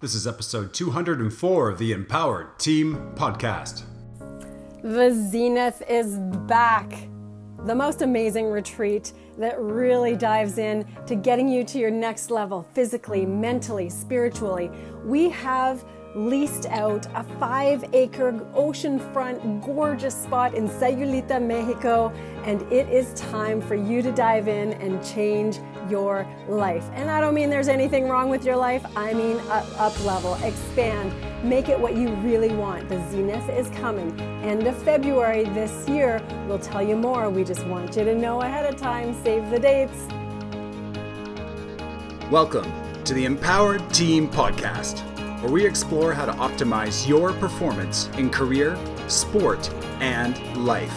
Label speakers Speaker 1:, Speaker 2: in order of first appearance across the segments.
Speaker 1: This is episode 204 of the Empowered Team Podcast.
Speaker 2: The Zenith is back. The most amazing retreat that really dives in to getting you to your next level physically, mentally, spiritually. We have leased out a five acre oceanfront gorgeous spot in Sayulita, Mexico, and it is time for you to dive in and change your life. And I don't mean there's anything wrong with your life, I mean up, up level, expand, make it what you really want. The Zenith is coming. End of February this year. We'll tell you more. We just want you to know ahead of time. Save the dates.
Speaker 1: Welcome to the Empowered Team Podcast where we explore how to optimize your performance in career, sport, and life.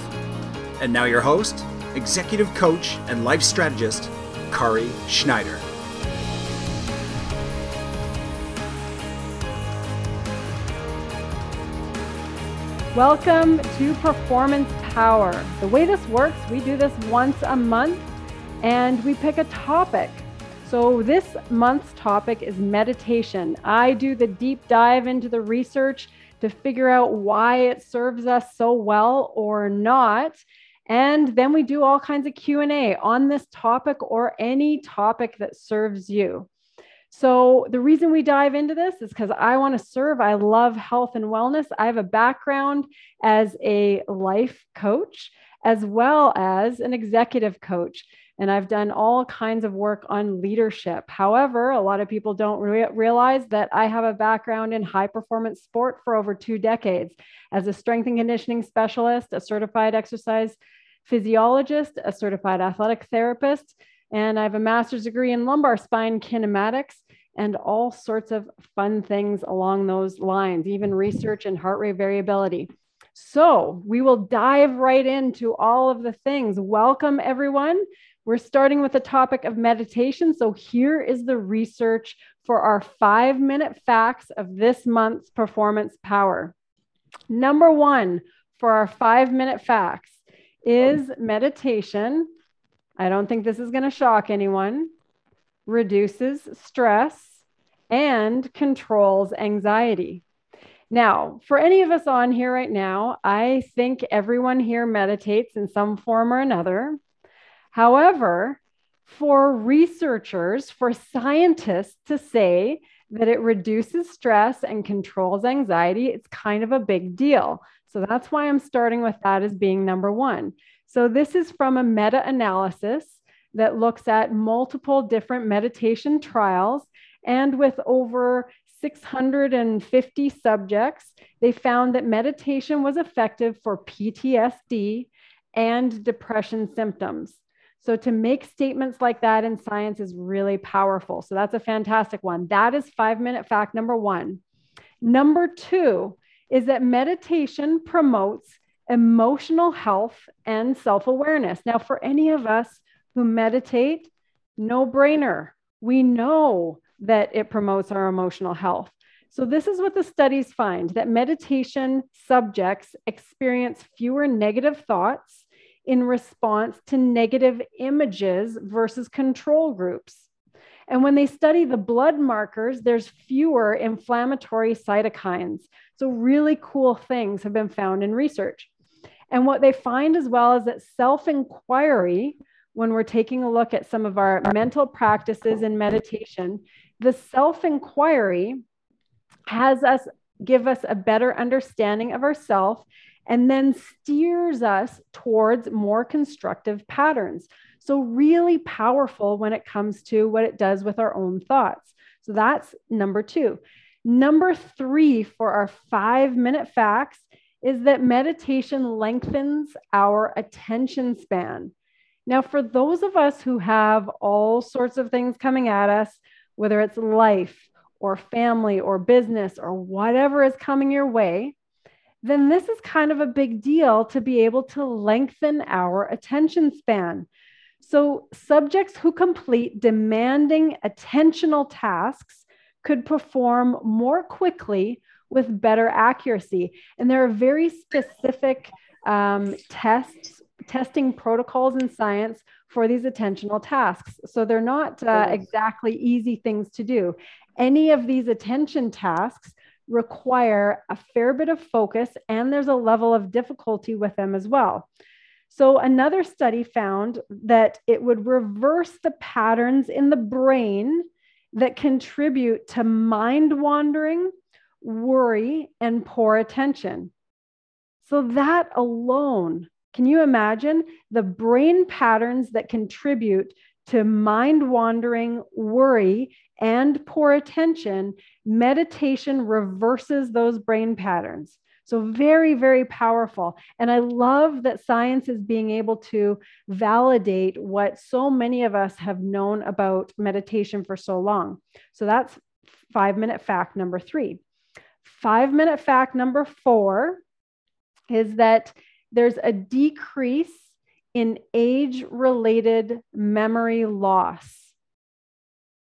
Speaker 1: And now, your host, executive coach, and life strategist, Kari Schneider.
Speaker 2: Welcome to Performance Power. The way this works, we do this once a month and we pick a topic so, this month's topic is meditation. I do the deep dive into the research to figure out why it serves us so well or not. And then we do all kinds of Q&A on this topic or any topic that serves you. So, the reason we dive into this is because I want to serve. I love health and wellness. I have a background as a life coach as well as an executive coach and I've done all kinds of work on leadership. However, a lot of people don't re- realize that I have a background in high performance sport for over two decades as a strength and conditioning specialist, a certified exercise physiologist, a certified athletic therapist, and I have a master's degree in lumbar spine kinematics and all sorts of fun things along those lines, even research and heart rate variability. So, we will dive right into all of the things. Welcome, everyone. We're starting with the topic of meditation. So here is the research for our five minute facts of this month's performance power. Number one for our five minute facts is meditation. I don't think this is going to shock anyone, reduces stress and controls anxiety. Now, for any of us on here right now, I think everyone here meditates in some form or another. However, for researchers, for scientists to say that it reduces stress and controls anxiety, it's kind of a big deal. So that's why I'm starting with that as being number one. So this is from a meta analysis that looks at multiple different meditation trials. And with over 650 subjects, they found that meditation was effective for PTSD and depression symptoms. So to make statements like that in science is really powerful. So that's a fantastic one. That is five minute fact number one. Number two is that meditation promotes emotional health and self awareness. Now, for any of us who meditate, no brainer. We know that it promotes our emotional health. So, this is what the studies find that meditation subjects experience fewer negative thoughts in response to negative images versus control groups. And when they study the blood markers, there's fewer inflammatory cytokines. So, really cool things have been found in research. And what they find as well is that self inquiry, when we're taking a look at some of our mental practices in meditation, the self inquiry has us give us a better understanding of ourself and then steers us towards more constructive patterns. So, really powerful when it comes to what it does with our own thoughts. So, that's number two. Number three for our five minute facts is that meditation lengthens our attention span. Now, for those of us who have all sorts of things coming at us, whether it's life or family or business or whatever is coming your way, then this is kind of a big deal to be able to lengthen our attention span. So, subjects who complete demanding attentional tasks could perform more quickly with better accuracy. And there are very specific um, tests, testing protocols in science for these attentional tasks. So they're not uh, exactly easy things to do. Any of these attention tasks require a fair bit of focus and there's a level of difficulty with them as well. So, another study found that it would reverse the patterns in the brain that contribute to mind wandering, worry, and poor attention. So, that alone, can you imagine the brain patterns that contribute to mind wandering, worry, and poor attention, meditation reverses those brain patterns. So, very, very powerful. And I love that science is being able to validate what so many of us have known about meditation for so long. So, that's five minute fact number three. Five minute fact number four is that there's a decrease in age related memory loss.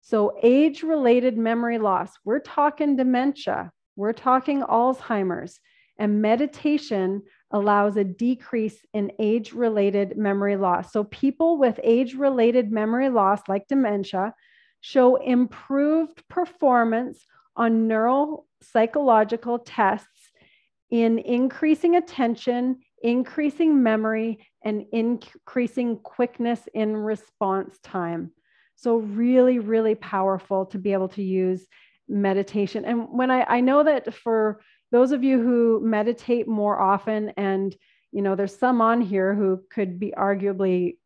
Speaker 2: So, age related memory loss, we're talking dementia, we're talking Alzheimer's, and meditation allows a decrease in age related memory loss. So, people with age related memory loss, like dementia, show improved performance on neuropsychological tests in increasing attention, increasing memory, and increasing quickness in response time. So, really, really powerful to be able to use meditation. And when I, I know that for those of you who meditate more often, and you know, there's some on here who could be arguably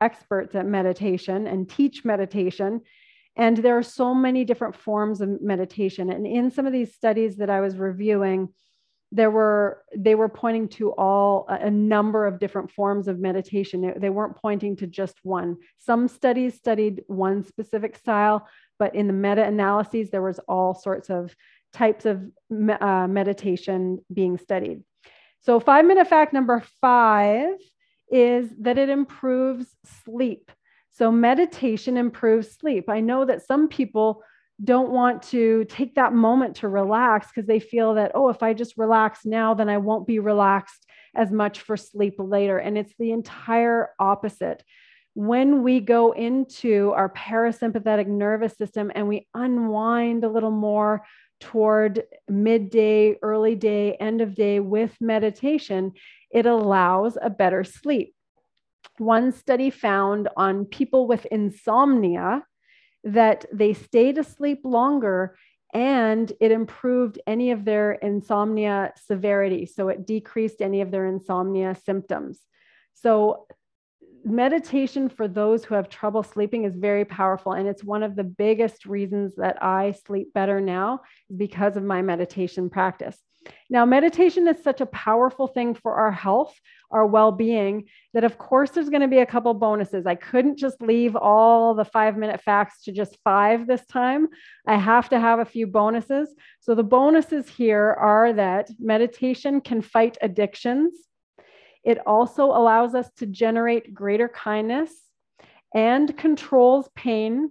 Speaker 2: experts at meditation and teach meditation. And there are so many different forms of meditation. And in some of these studies that I was reviewing, there were they were pointing to all a number of different forms of meditation. They weren't pointing to just one. Some studies studied one specific style but in the meta analyses there was all sorts of types of uh, meditation being studied. So five minute fact number five is that it improves sleep. So meditation improves sleep. I know that some people don't want to take that moment to relax because they feel that, oh, if I just relax now, then I won't be relaxed as much for sleep later. And it's the entire opposite. When we go into our parasympathetic nervous system and we unwind a little more toward midday, early day, end of day with meditation, it allows a better sleep. One study found on people with insomnia that they stayed asleep longer and it improved any of their insomnia severity. So it decreased any of their insomnia symptoms. So, meditation for those who have trouble sleeping is very powerful. And it's one of the biggest reasons that I sleep better now because of my meditation practice. Now, meditation is such a powerful thing for our health, our well being, that of course there's going to be a couple bonuses. I couldn't just leave all the five minute facts to just five this time. I have to have a few bonuses. So, the bonuses here are that meditation can fight addictions, it also allows us to generate greater kindness and controls pain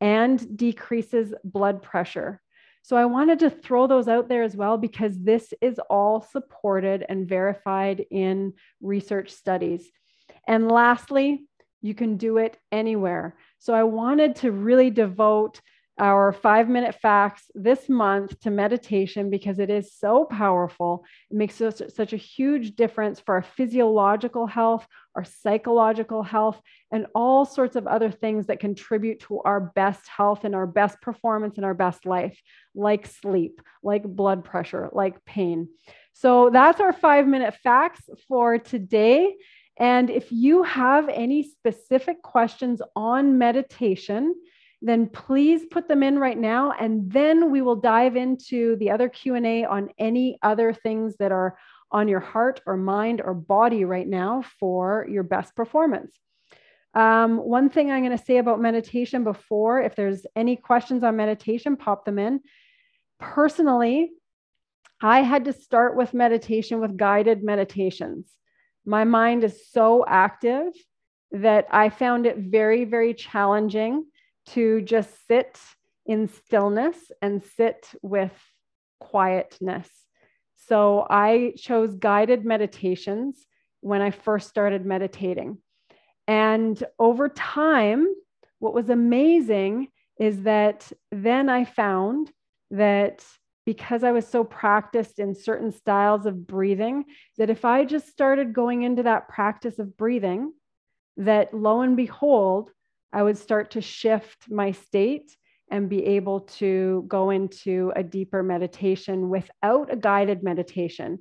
Speaker 2: and decreases blood pressure. So I wanted to throw those out there as well because this is all supported and verified in research studies. And lastly, you can do it anywhere. So I wanted to really devote our five minute facts this month to meditation because it is so powerful. It makes such, such a huge difference for our physiological health, our psychological health, and all sorts of other things that contribute to our best health and our best performance and our best life, like sleep, like blood pressure, like pain. So that's our five minute facts for today. And if you have any specific questions on meditation, then please put them in right now and then we will dive into the other q&a on any other things that are on your heart or mind or body right now for your best performance. Um, one thing i'm going to say about meditation before if there's any questions on meditation pop them in. Personally i had to start with meditation with guided meditations. My mind is so active that i found it very very challenging to just sit in stillness and sit with quietness. So I chose guided meditations when I first started meditating. And over time, what was amazing is that then I found that because I was so practiced in certain styles of breathing, that if I just started going into that practice of breathing, that lo and behold, I would start to shift my state and be able to go into a deeper meditation without a guided meditation.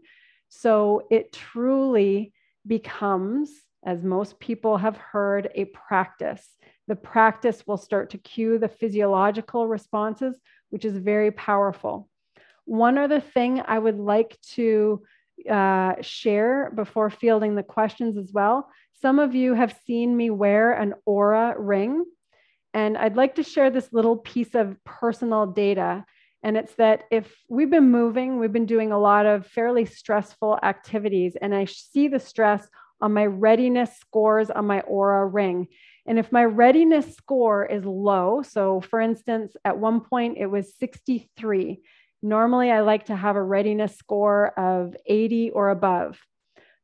Speaker 2: So it truly becomes, as most people have heard, a practice. The practice will start to cue the physiological responses, which is very powerful. One other thing I would like to uh, share before fielding the questions as well. Some of you have seen me wear an Oura ring. And I'd like to share this little piece of personal data. And it's that if we've been moving, we've been doing a lot of fairly stressful activities, and I see the stress on my readiness scores on my Oura ring. And if my readiness score is low, so for instance, at one point it was 63. Normally, I like to have a readiness score of 80 or above.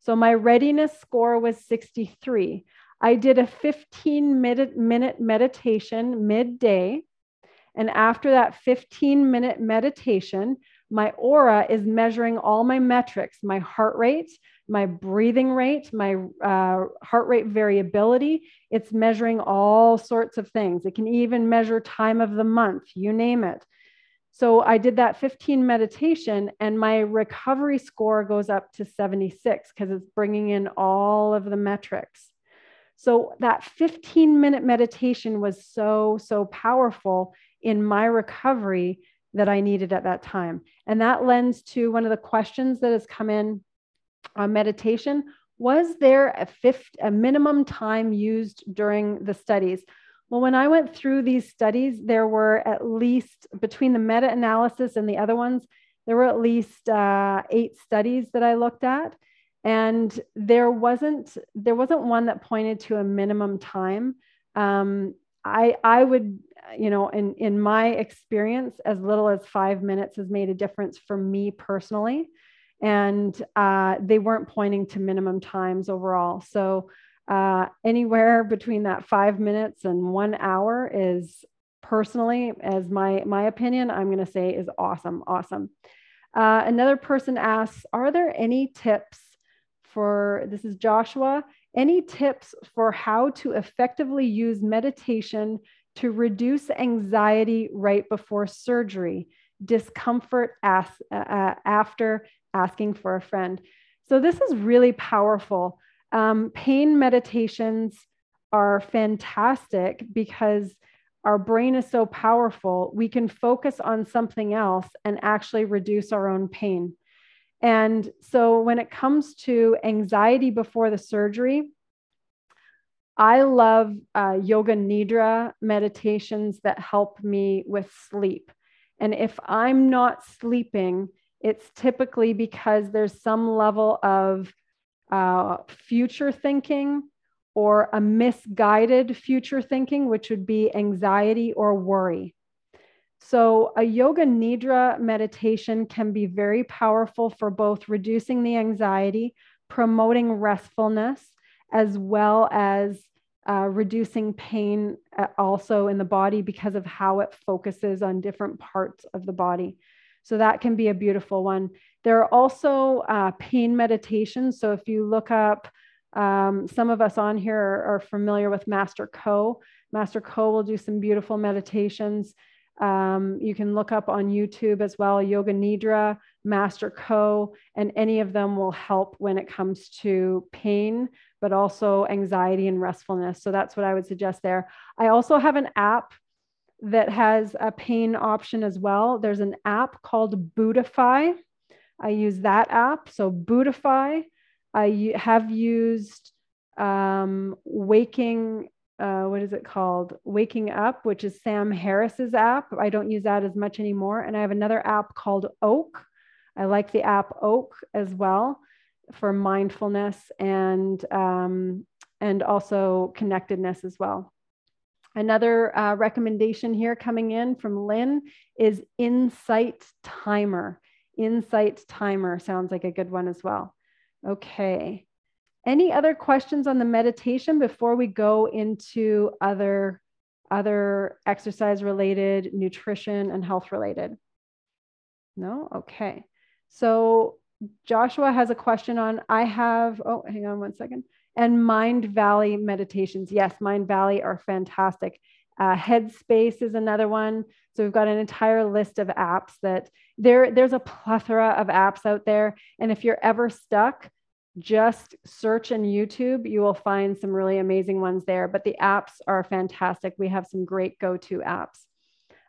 Speaker 2: So my readiness score was 63. I did a 15 minute, minute meditation midday. And after that 15 minute meditation, my Oura is measuring all my metrics my heart rate, my breathing rate, my uh, heart rate variability. It's measuring all sorts of things. It can even measure time of the month, you name it. So I did that 15 meditation, and my recovery score goes up to 76 because it's bringing in all of the metrics. So that 15 minute meditation was so, so powerful in my recovery that I needed at that time. And that lends to one of the questions that has come in on meditation. Was there a fifth, a minimum time used during the studies? Well, when I went through these studies, there were at least between the meta analysis and the other ones, there were at least uh, eight studies that I looked at. And there wasn't there wasn't one that pointed to a minimum time. Um, i i would you know in in my experience as little as five minutes has made a difference for me personally. And uh, they weren't pointing to minimum times overall. So uh, anywhere between that five minutes and one hour is personally as my my opinion i'm going to say is awesome awesome uh, another person asks are there any tips for this is Joshua. Any tips for how to effectively use meditation to reduce anxiety right before surgery, discomfort as, uh, uh, after asking for a friend? So, this is really powerful. Um, pain meditations are fantastic because our brain is so powerful, we can focus on something else and actually reduce our own pain. And so when it comes to anxiety before the surgery, I love uh, yoga nidra meditations that help me with sleep. And if I'm not sleeping, it's typically because there's some level of uh, future thinking or a misguided future thinking, which would be anxiety or worry. So, a yoga nidra meditation can be very powerful for both reducing the anxiety, promoting restfulness, as well as uh, reducing pain uh, also in the body because of how it focuses on different parts of the body. So, that can be a beautiful one. There are also uh, pain meditations. So, if you look up, um, some of us on here are, are familiar with Master Ko. Master Ko will do some beautiful meditations. Um, you can look up on YouTube as well, Yoga Nidra, Master Ko, and any of them will help when it comes to pain, but also anxiety and restfulness. So that's what I would suggest there. I also have an app that has a pain option as well. There's an app called Buddhify. I use that app. So Buddhify, I have used um, Waking uh, what is it called? Waking Up, which is Sam Harris's app. I don't use that as much anymore. And I have another app called Oak. I like the app Oak as well for mindfulness and um, and also connectedness as well. Another uh, recommendation here coming in from Lynn is Insight Timer. Insight Timer sounds like a good one as well. Okay. Any other questions on the meditation before we go into other other exercise related, nutrition, and health related? No? Okay. So Joshua has a question on I have, oh, hang on one second. And Mindvalley meditations. Yes, Mindvalley are fantastic. Uh, Headspace is another one. So we've got an entire list of apps that there, there's a plethora of apps out there. And if you're ever stuck, just search in YouTube. You will find some really amazing ones there. But the apps are fantastic. We have some great go to apps.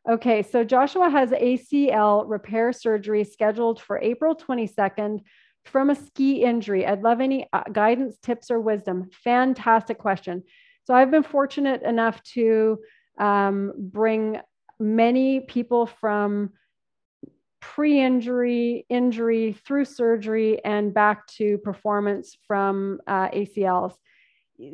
Speaker 2: Okay, so Joshua has ACL repair surgery scheduled for April 22nd from a ski injury. I'd love any uh, guidance, tips, or wisdom. Fantastic question. So I've been fortunate enough to um, bring many people from pre injury, injury, through surgery, and back to performance from uh, ACLs.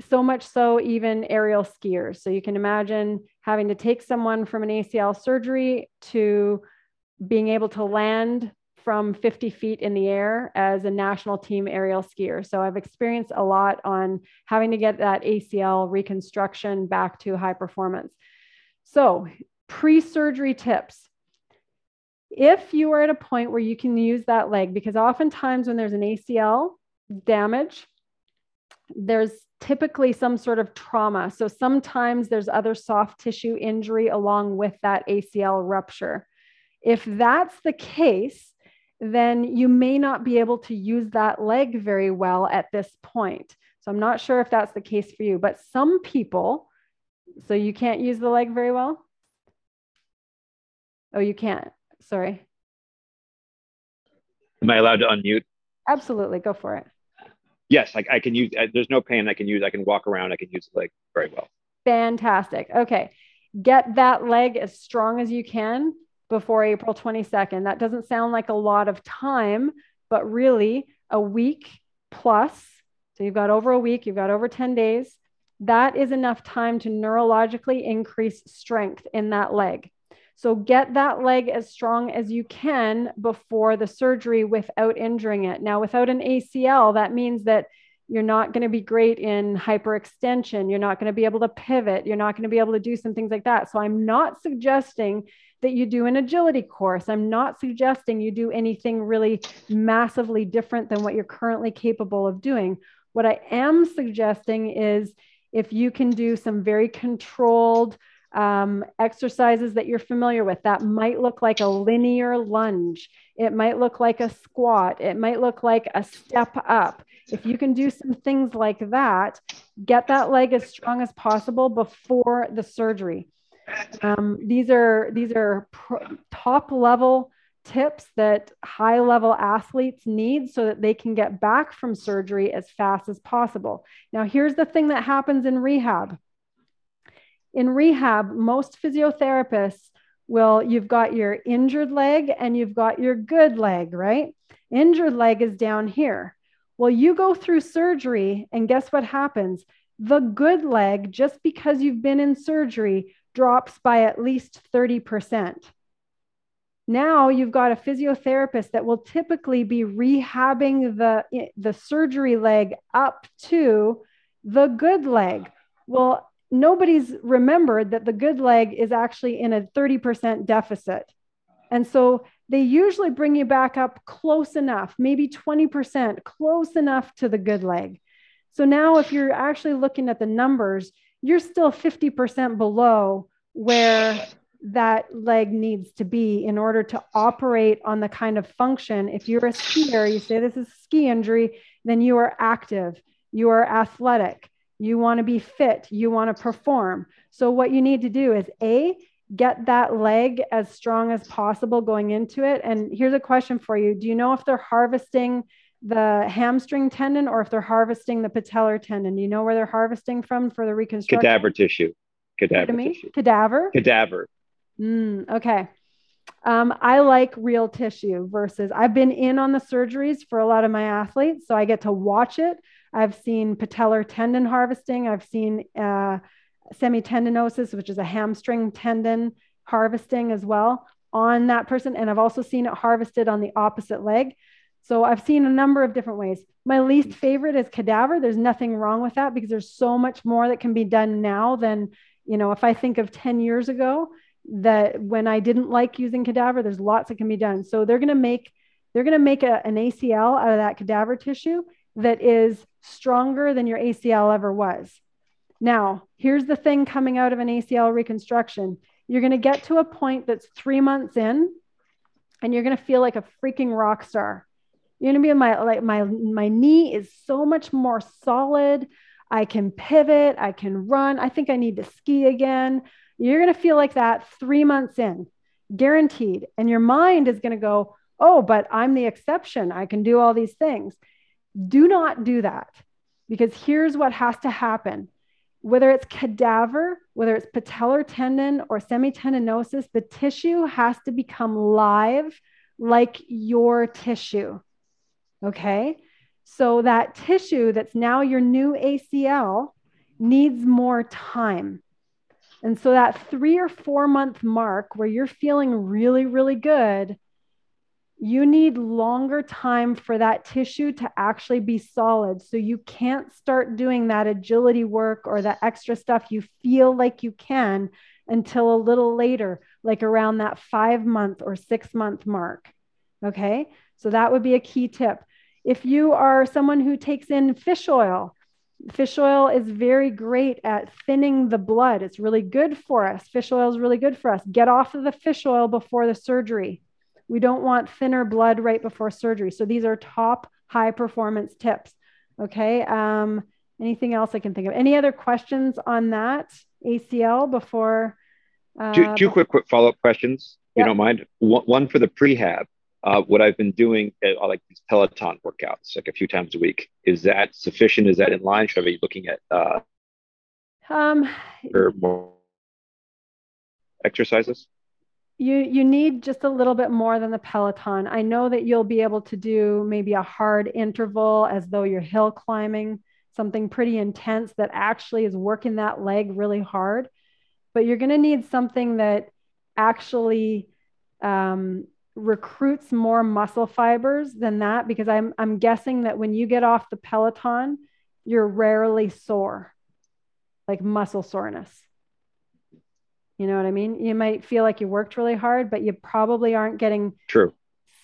Speaker 2: So much so, even aerial skiers. So you can imagine having to take someone from an ACL surgery to being able to land from 50 feet in the air as a national team aerial skier. So I've experienced a lot on having to get that ACL reconstruction back to high performance. So, pre surgery tips. If you are at a point where you can use that leg, because oftentimes when there's an ACL damage, there's typically some sort of trauma. So sometimes there's other soft tissue injury along with that ACL rupture. If that's the case, then you may not be able to use that leg very well at this point. So I'm not sure if that's the case for you, but some people, so you can't use the leg very well? Oh, you can't. Sorry.
Speaker 3: Am I allowed to unmute?
Speaker 2: Absolutely. Go for it.
Speaker 3: Yes, I, I can use, uh, there's no pain. I can use, I can walk around. I can use the leg very well.
Speaker 2: Fantastic. Okay. Get that leg as strong as you can before April 22nd. That doesn't sound like a lot of time, but really a week plus. So you've got over a week, you've got over 10 days. That is enough time to neurologically increase strength in that leg. So get that leg as strong as you can before the surgery without injuring it. Now, without an ACL, that means that you're not going to be great in hyperextension. You're not going to be able to pivot. You're not going to be able to do some things like that. So I'm not suggesting that you do an agility course. I'm not suggesting you do anything really massively different than what you're currently capable of doing. What I am suggesting is if you can do some very controlled um, exercises that you're familiar with. That might look like a linear lunge. It might look like a squat. It might look like a step up. If you can do some things like that, get that leg as strong as possible before the surgery. Um, these are these are pro- top level tips that high level athletes need so that they can get back from surgery as fast as possible. Now, here's the thing that happens in rehab in rehab, most physiotherapists will, you've got your injured leg and you've got your good leg, right? Injured leg is down here. Well, you go through surgery, and guess what happens? The good leg, just because you've been in surgery, drops by at least 30%. Now you've got a physiotherapist that will typically be rehabbing the, the surgery leg up to the good leg. Well, nobody's remembered that the good leg is actually in a 30% deficit. And so they usually bring you back up close enough, maybe 20%, close enough to the good leg. So now, if you're actually looking at the numbers, you're still 50% below where that leg needs to be in order to operate on the kind of function. If you're a skier, you say this is ski injury, then you are active, you are athletic you want to be fit, you want to perform. So, what you need to do is A, get that leg as strong as possible going into it. And here's a question for you Do you know if they're harvesting the hamstring tendon or if they're harvesting the patellar tendon? Do you know where they're harvesting from for the reconstruction?
Speaker 3: Cadaver tissue. Cadaver tissue.
Speaker 2: Cadaver?
Speaker 3: Cadaver.
Speaker 2: Mm, okay. Um, I like real tissue versus I've been in on the surgeries for a lot of my athletes, so I get to watch it. I've seen patellar tendon harvesting. I've seen uh, semitendinosus, which is a hamstring tendon harvesting as well on that person. And I've also seen it harvested on the opposite leg. So I've seen a number of different ways. My least mm. favorite is cadaver. There's nothing wrong with that because there's so much more that can be done now than you know, if I think of 10 years ago, that when I didn't like using cadaver, there's lots that can be done. So they're going to make they're going to make a, an ACL out of that cadaver tissue that is stronger than your ACL ever was. Now, here's the thing coming out of an ACL reconstruction. You're going to get to a point that's three months in, and you're going to feel like a freaking rock star. You're going to be in my like my my knee is so much more solid. I can pivot, I can run. I think I need to ski again. You're going to feel like that 3 months in. Guaranteed. And your mind is going to go, "Oh, but I'm the exception. I can do all these things." Do not do that. Because here's what has to happen whether it's cadaver, whether it's patellar tendon or semitendinosus, the tissue has to become live like your tissue. Okay. So that tissue that's now your new ACL needs more time. And so that three or four month mark where you're feeling really, really good you need longer time for that tissue to actually be solid. So you can't start doing that agility work or the extra stuff you feel like you can until a little later, like around that five month or six month mark. Okay. So that would be a key tip. If you are someone who takes in fish oil, fish oil is very great at thinning the blood. It's really good for us. Fish oil is really good for us. Get off of the fish oil before the surgery we don't want thinner blood right before surgery. So these are top high performance tips. Okay. Um, anything else I can think of? Any other questions on that ACL before?
Speaker 3: Uh, two, two quick, quick follow up questions. Yep. You don't mind. One, one for the prehab. Uh, what I've been doing, uh, like these Peloton workouts, like a few times a week, is that sufficient? Is that in line? Should I be looking at uh, um, or more exercises?
Speaker 2: you you need just a little bit more than the peloton i know that you'll be able to do maybe a hard interval as though you're hill climbing something pretty intense that actually is working that leg really hard but you're going to need something that actually um, recruits more muscle fibers than that because I'm, I'm guessing that when you get off the peloton you're rarely sore like muscle soreness you know what I mean? You might feel like you worked really hard, but you probably aren't getting
Speaker 3: true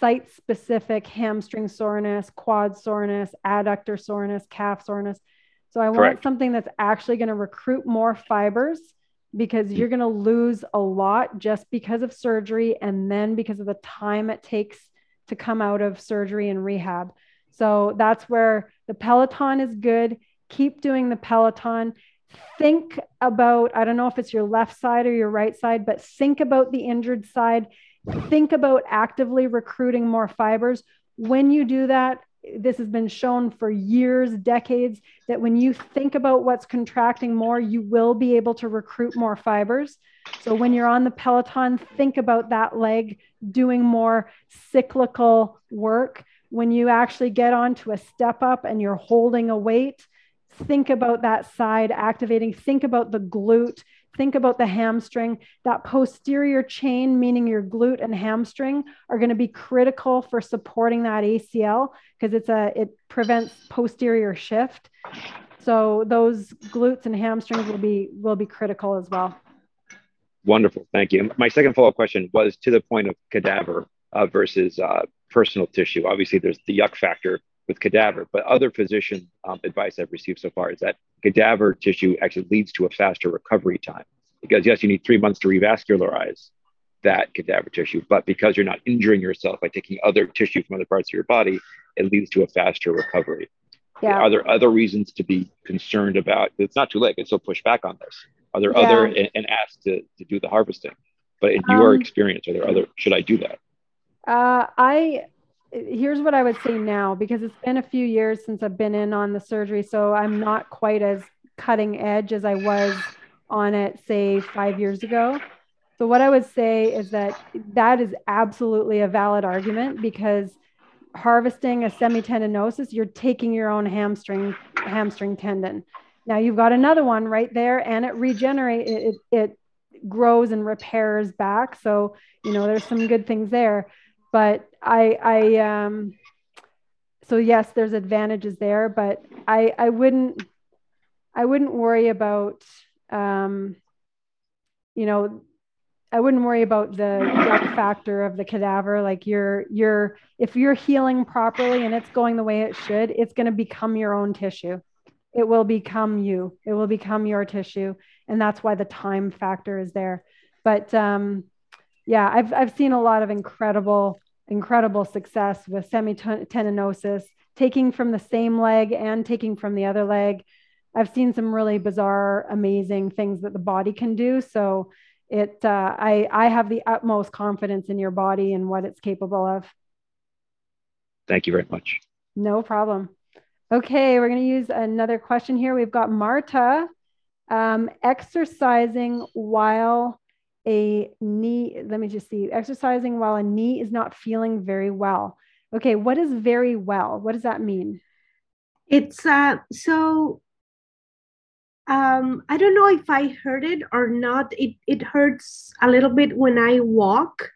Speaker 2: site specific hamstring soreness, quad soreness, adductor soreness, calf soreness. So I Correct. want something that's actually going to recruit more fibers because hmm. you're going to lose a lot just because of surgery and then because of the time it takes to come out of surgery and rehab. So that's where the Peloton is good. Keep doing the Peloton think about i don't know if it's your left side or your right side but think about the injured side think about actively recruiting more fibers when you do that this has been shown for years decades that when you think about what's contracting more you will be able to recruit more fibers. So when you're on the peloton think about that leg doing more cyclical work. When you actually get onto a step up and you're holding a weight think about that side activating, think about the glute, think about the hamstring. That posterior chain, meaning your glute and hamstring, are going to be critical for supporting that ACL because it's a it prevents posterior shift. So those glutes and hamstrings will be will be critical as well.
Speaker 3: Wonderful, thank you. My second follow up question was to the point of cadaver uh, versus uh, personal tissue. Obviously, there's the yuck factor with cadaver, but other physician um, advice I've received so far is that cadaver tissue actually leads to a faster recovery time. Because yes, you need three months to revascularize that cadaver tissue, but because you're not injuring yourself by taking other tissue from other parts of your body, it leads to a faster recovery. Yeah. Are there other reasons to be concerned about? It's not too late. I can still push back on this. Are there yeah. other and, and ask to, to do the harvesting? But in um, your experience, are there other? Should I do that?
Speaker 2: Uh, I here's what I would say now because it's been a few years since I've been in on the surgery, so I'm not quite as cutting edge as I was on it, say, five years ago. So, what I would say is that that is absolutely a valid argument because harvesting a semitendinosus, you're taking your own hamstring hamstring tendon. Now you've got another one right there, and it regenerates. It, it grows and repairs back. So you know there's some good things there but I, I, um, so yes, there's advantages there, but I, I wouldn't, I wouldn't worry about, um, you know, I wouldn't worry about the factor of the cadaver. Like you're you're if you're healing properly and it's going the way it should, it's going to become your own tissue. It will become you. It will become your tissue, and that's why the time factor is there. But um, yeah, I've I've seen a lot of incredible incredible success with semitendinosus, taking from the same leg and taking from the other leg. I've seen some really bizarre, amazing things that the body can do. So it uh, I I have the utmost confidence in your body and what it's capable of.
Speaker 3: Thank you very much.
Speaker 2: No problem. Okay, we're going to use another question here. We've got Marta um, exercising while a knee. Let me just see. Exercising while a knee is not feeling very well. Okay, what is very well? What does that mean?
Speaker 4: It's uh so um, I don't know if I heard it or not. It it hurts a little bit when I walk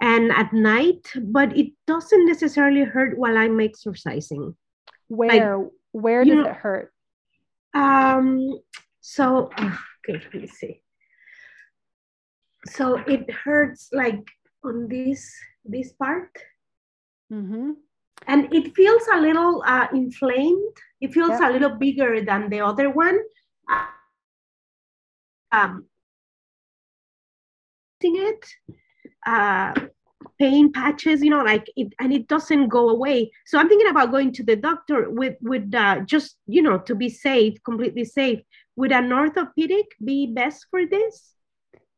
Speaker 4: and at night, but it doesn't necessarily hurt while I'm exercising.
Speaker 2: Where like, where does know, it hurt?
Speaker 4: Um so okay, let me see. So it hurts like on this this part. Mm-hmm. And it feels a little uh, inflamed. It feels a little bigger than the other one um, it, uh, pain patches, you know, like it, and it doesn't go away. So I'm thinking about going to the doctor with, with uh, just, you know, to be safe, completely safe. Would an orthopedic be best for this?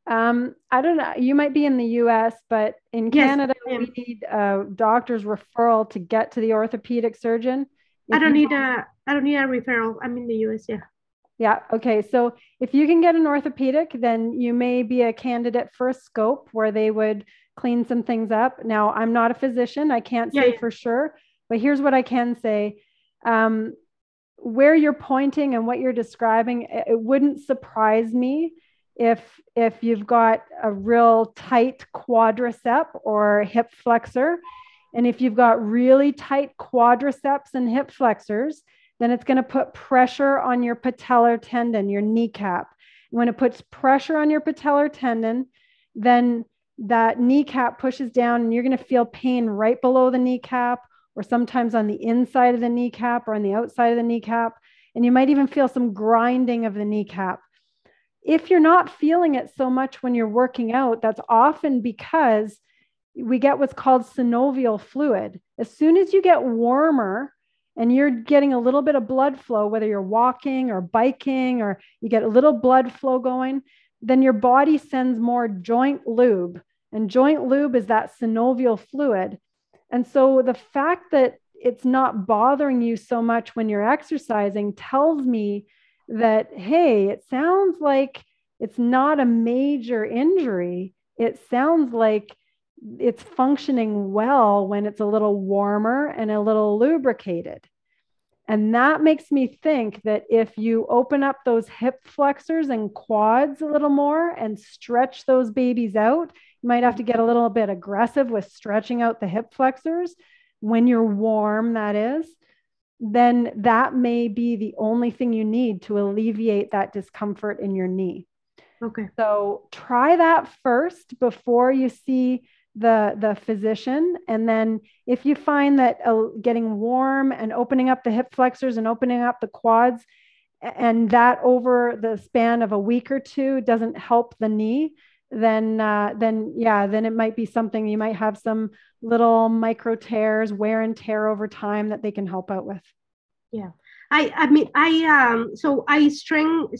Speaker 2: Um, I don't know. You might be in the U.S., but in yes, Canada, we need a doctor's referral to get to the orthopedic surgeon.
Speaker 4: If I don't need a. I don't need a referral. I'm in the U.S. Yeah.
Speaker 2: Yeah. Okay. So if you can get an orthopedic, then you may be a candidate for a scope where they would clean some things up. Now, I'm not a physician. I can't say yeah. for sure, but here's what I can say. Um, where you're pointing and what you're describing, it wouldn't surprise me if if you've got a real tight quadricep or hip flexor, and if you've got really tight quadriceps and hip flexors, then it's going to put pressure on your patellar tendon, your kneecap. When it puts pressure on your patellar tendon, then that kneecap pushes down and you're going to feel pain right below the kneecap or sometimes on the inside of the kneecap or on the outside of the kneecap. And you might even feel some grinding of the kneecap. If you're not feeling it so much when you're working out, that's often because we get what's called synovial fluid. As soon as you get warmer, and you're getting a little bit of blood flow, whether you're walking or biking or you get a little blood flow going, then your body sends more joint lube. And joint lube is that synovial fluid. And so the fact that it's not bothering you so much when you're exercising tells me that, hey, it sounds like it's not a major injury. It sounds like it's functioning well when it's a little warmer and a little lubricated. And that makes me think that if you open up those hip flexors and quads a little more and stretch those babies out, you might have to get a little bit aggressive with stretching out the hip flexors when you're warm, that is, then that may be the only thing you need to alleviate that discomfort in your knee.
Speaker 4: Okay.
Speaker 2: So try that first before you see the the physician and then if you find that uh, getting warm and opening up the hip flexors and opening up the quads and that over the span of a week or two doesn't help the knee then uh, then yeah then it might be something you might have some little micro tears wear and tear over time that they can help out with
Speaker 4: yeah i i mean i um so i strength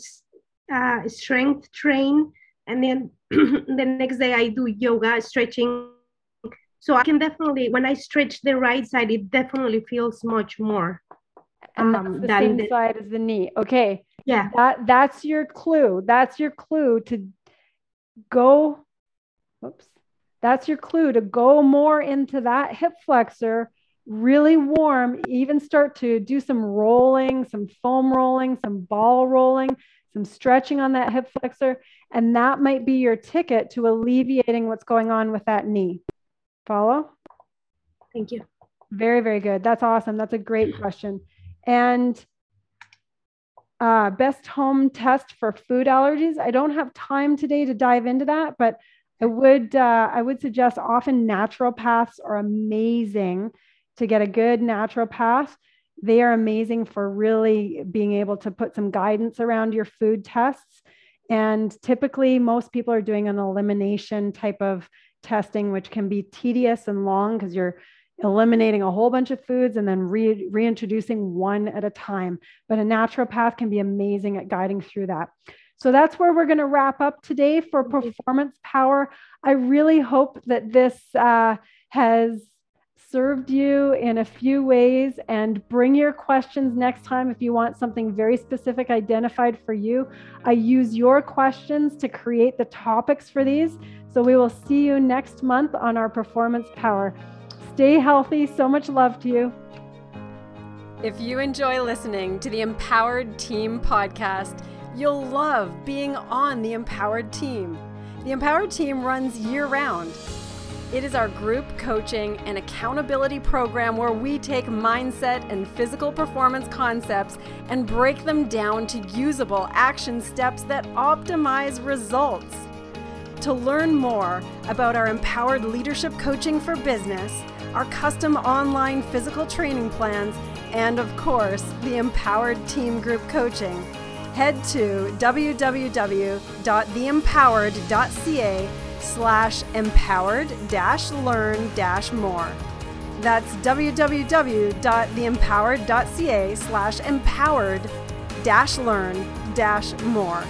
Speaker 4: uh strength train and then the next day I do yoga, stretching. So I can definitely, when I stretch the right side, it definitely feels much more.
Speaker 2: And um, the same the, side as the knee. Okay.
Speaker 4: Yeah.
Speaker 2: That that's your clue. That's your clue to go. Whoops. That's your clue to go more into that hip flexor, really warm, even start to do some rolling, some foam rolling, some ball rolling, some stretching on that hip flexor, and that might be your ticket to alleviating what's going on with that knee. Follow?
Speaker 4: Thank you.
Speaker 2: Very, very good. That's awesome. That's a great question. And uh, best home test for food allergies. I don't have time today to dive into that, but I would uh, I would suggest often naturopaths are amazing to get a good naturopath. They are amazing for really being able to put some guidance around your food tests. And typically, most people are doing an elimination type of testing, which can be tedious and long because you're eliminating a whole bunch of foods and then re- reintroducing one at a time. But a naturopath can be amazing at guiding through that. So that's where we're going to wrap up today for performance power. I really hope that this uh, has served you in a few ways and bring your questions next time if you want something very specific identified for you. I use your questions to create the topics for these. So we will see you next month on our performance power. Stay healthy. So much love to you.
Speaker 5: If you enjoy listening to the Empowered Team podcast, you'll love being on the Empowered Team. The Empowered Team runs year round. It is our group coaching and accountability program where we take mindset and physical performance concepts and break them down to usable action steps that optimize results. To learn more about our empowered leadership coaching for business, our custom online physical training plans, and of course, the Empowered Team Group Coaching, head to www.theempowered.ca slash empowered dash learn dash more. That's www.theempowered.ca slash empowered dash learn dash more.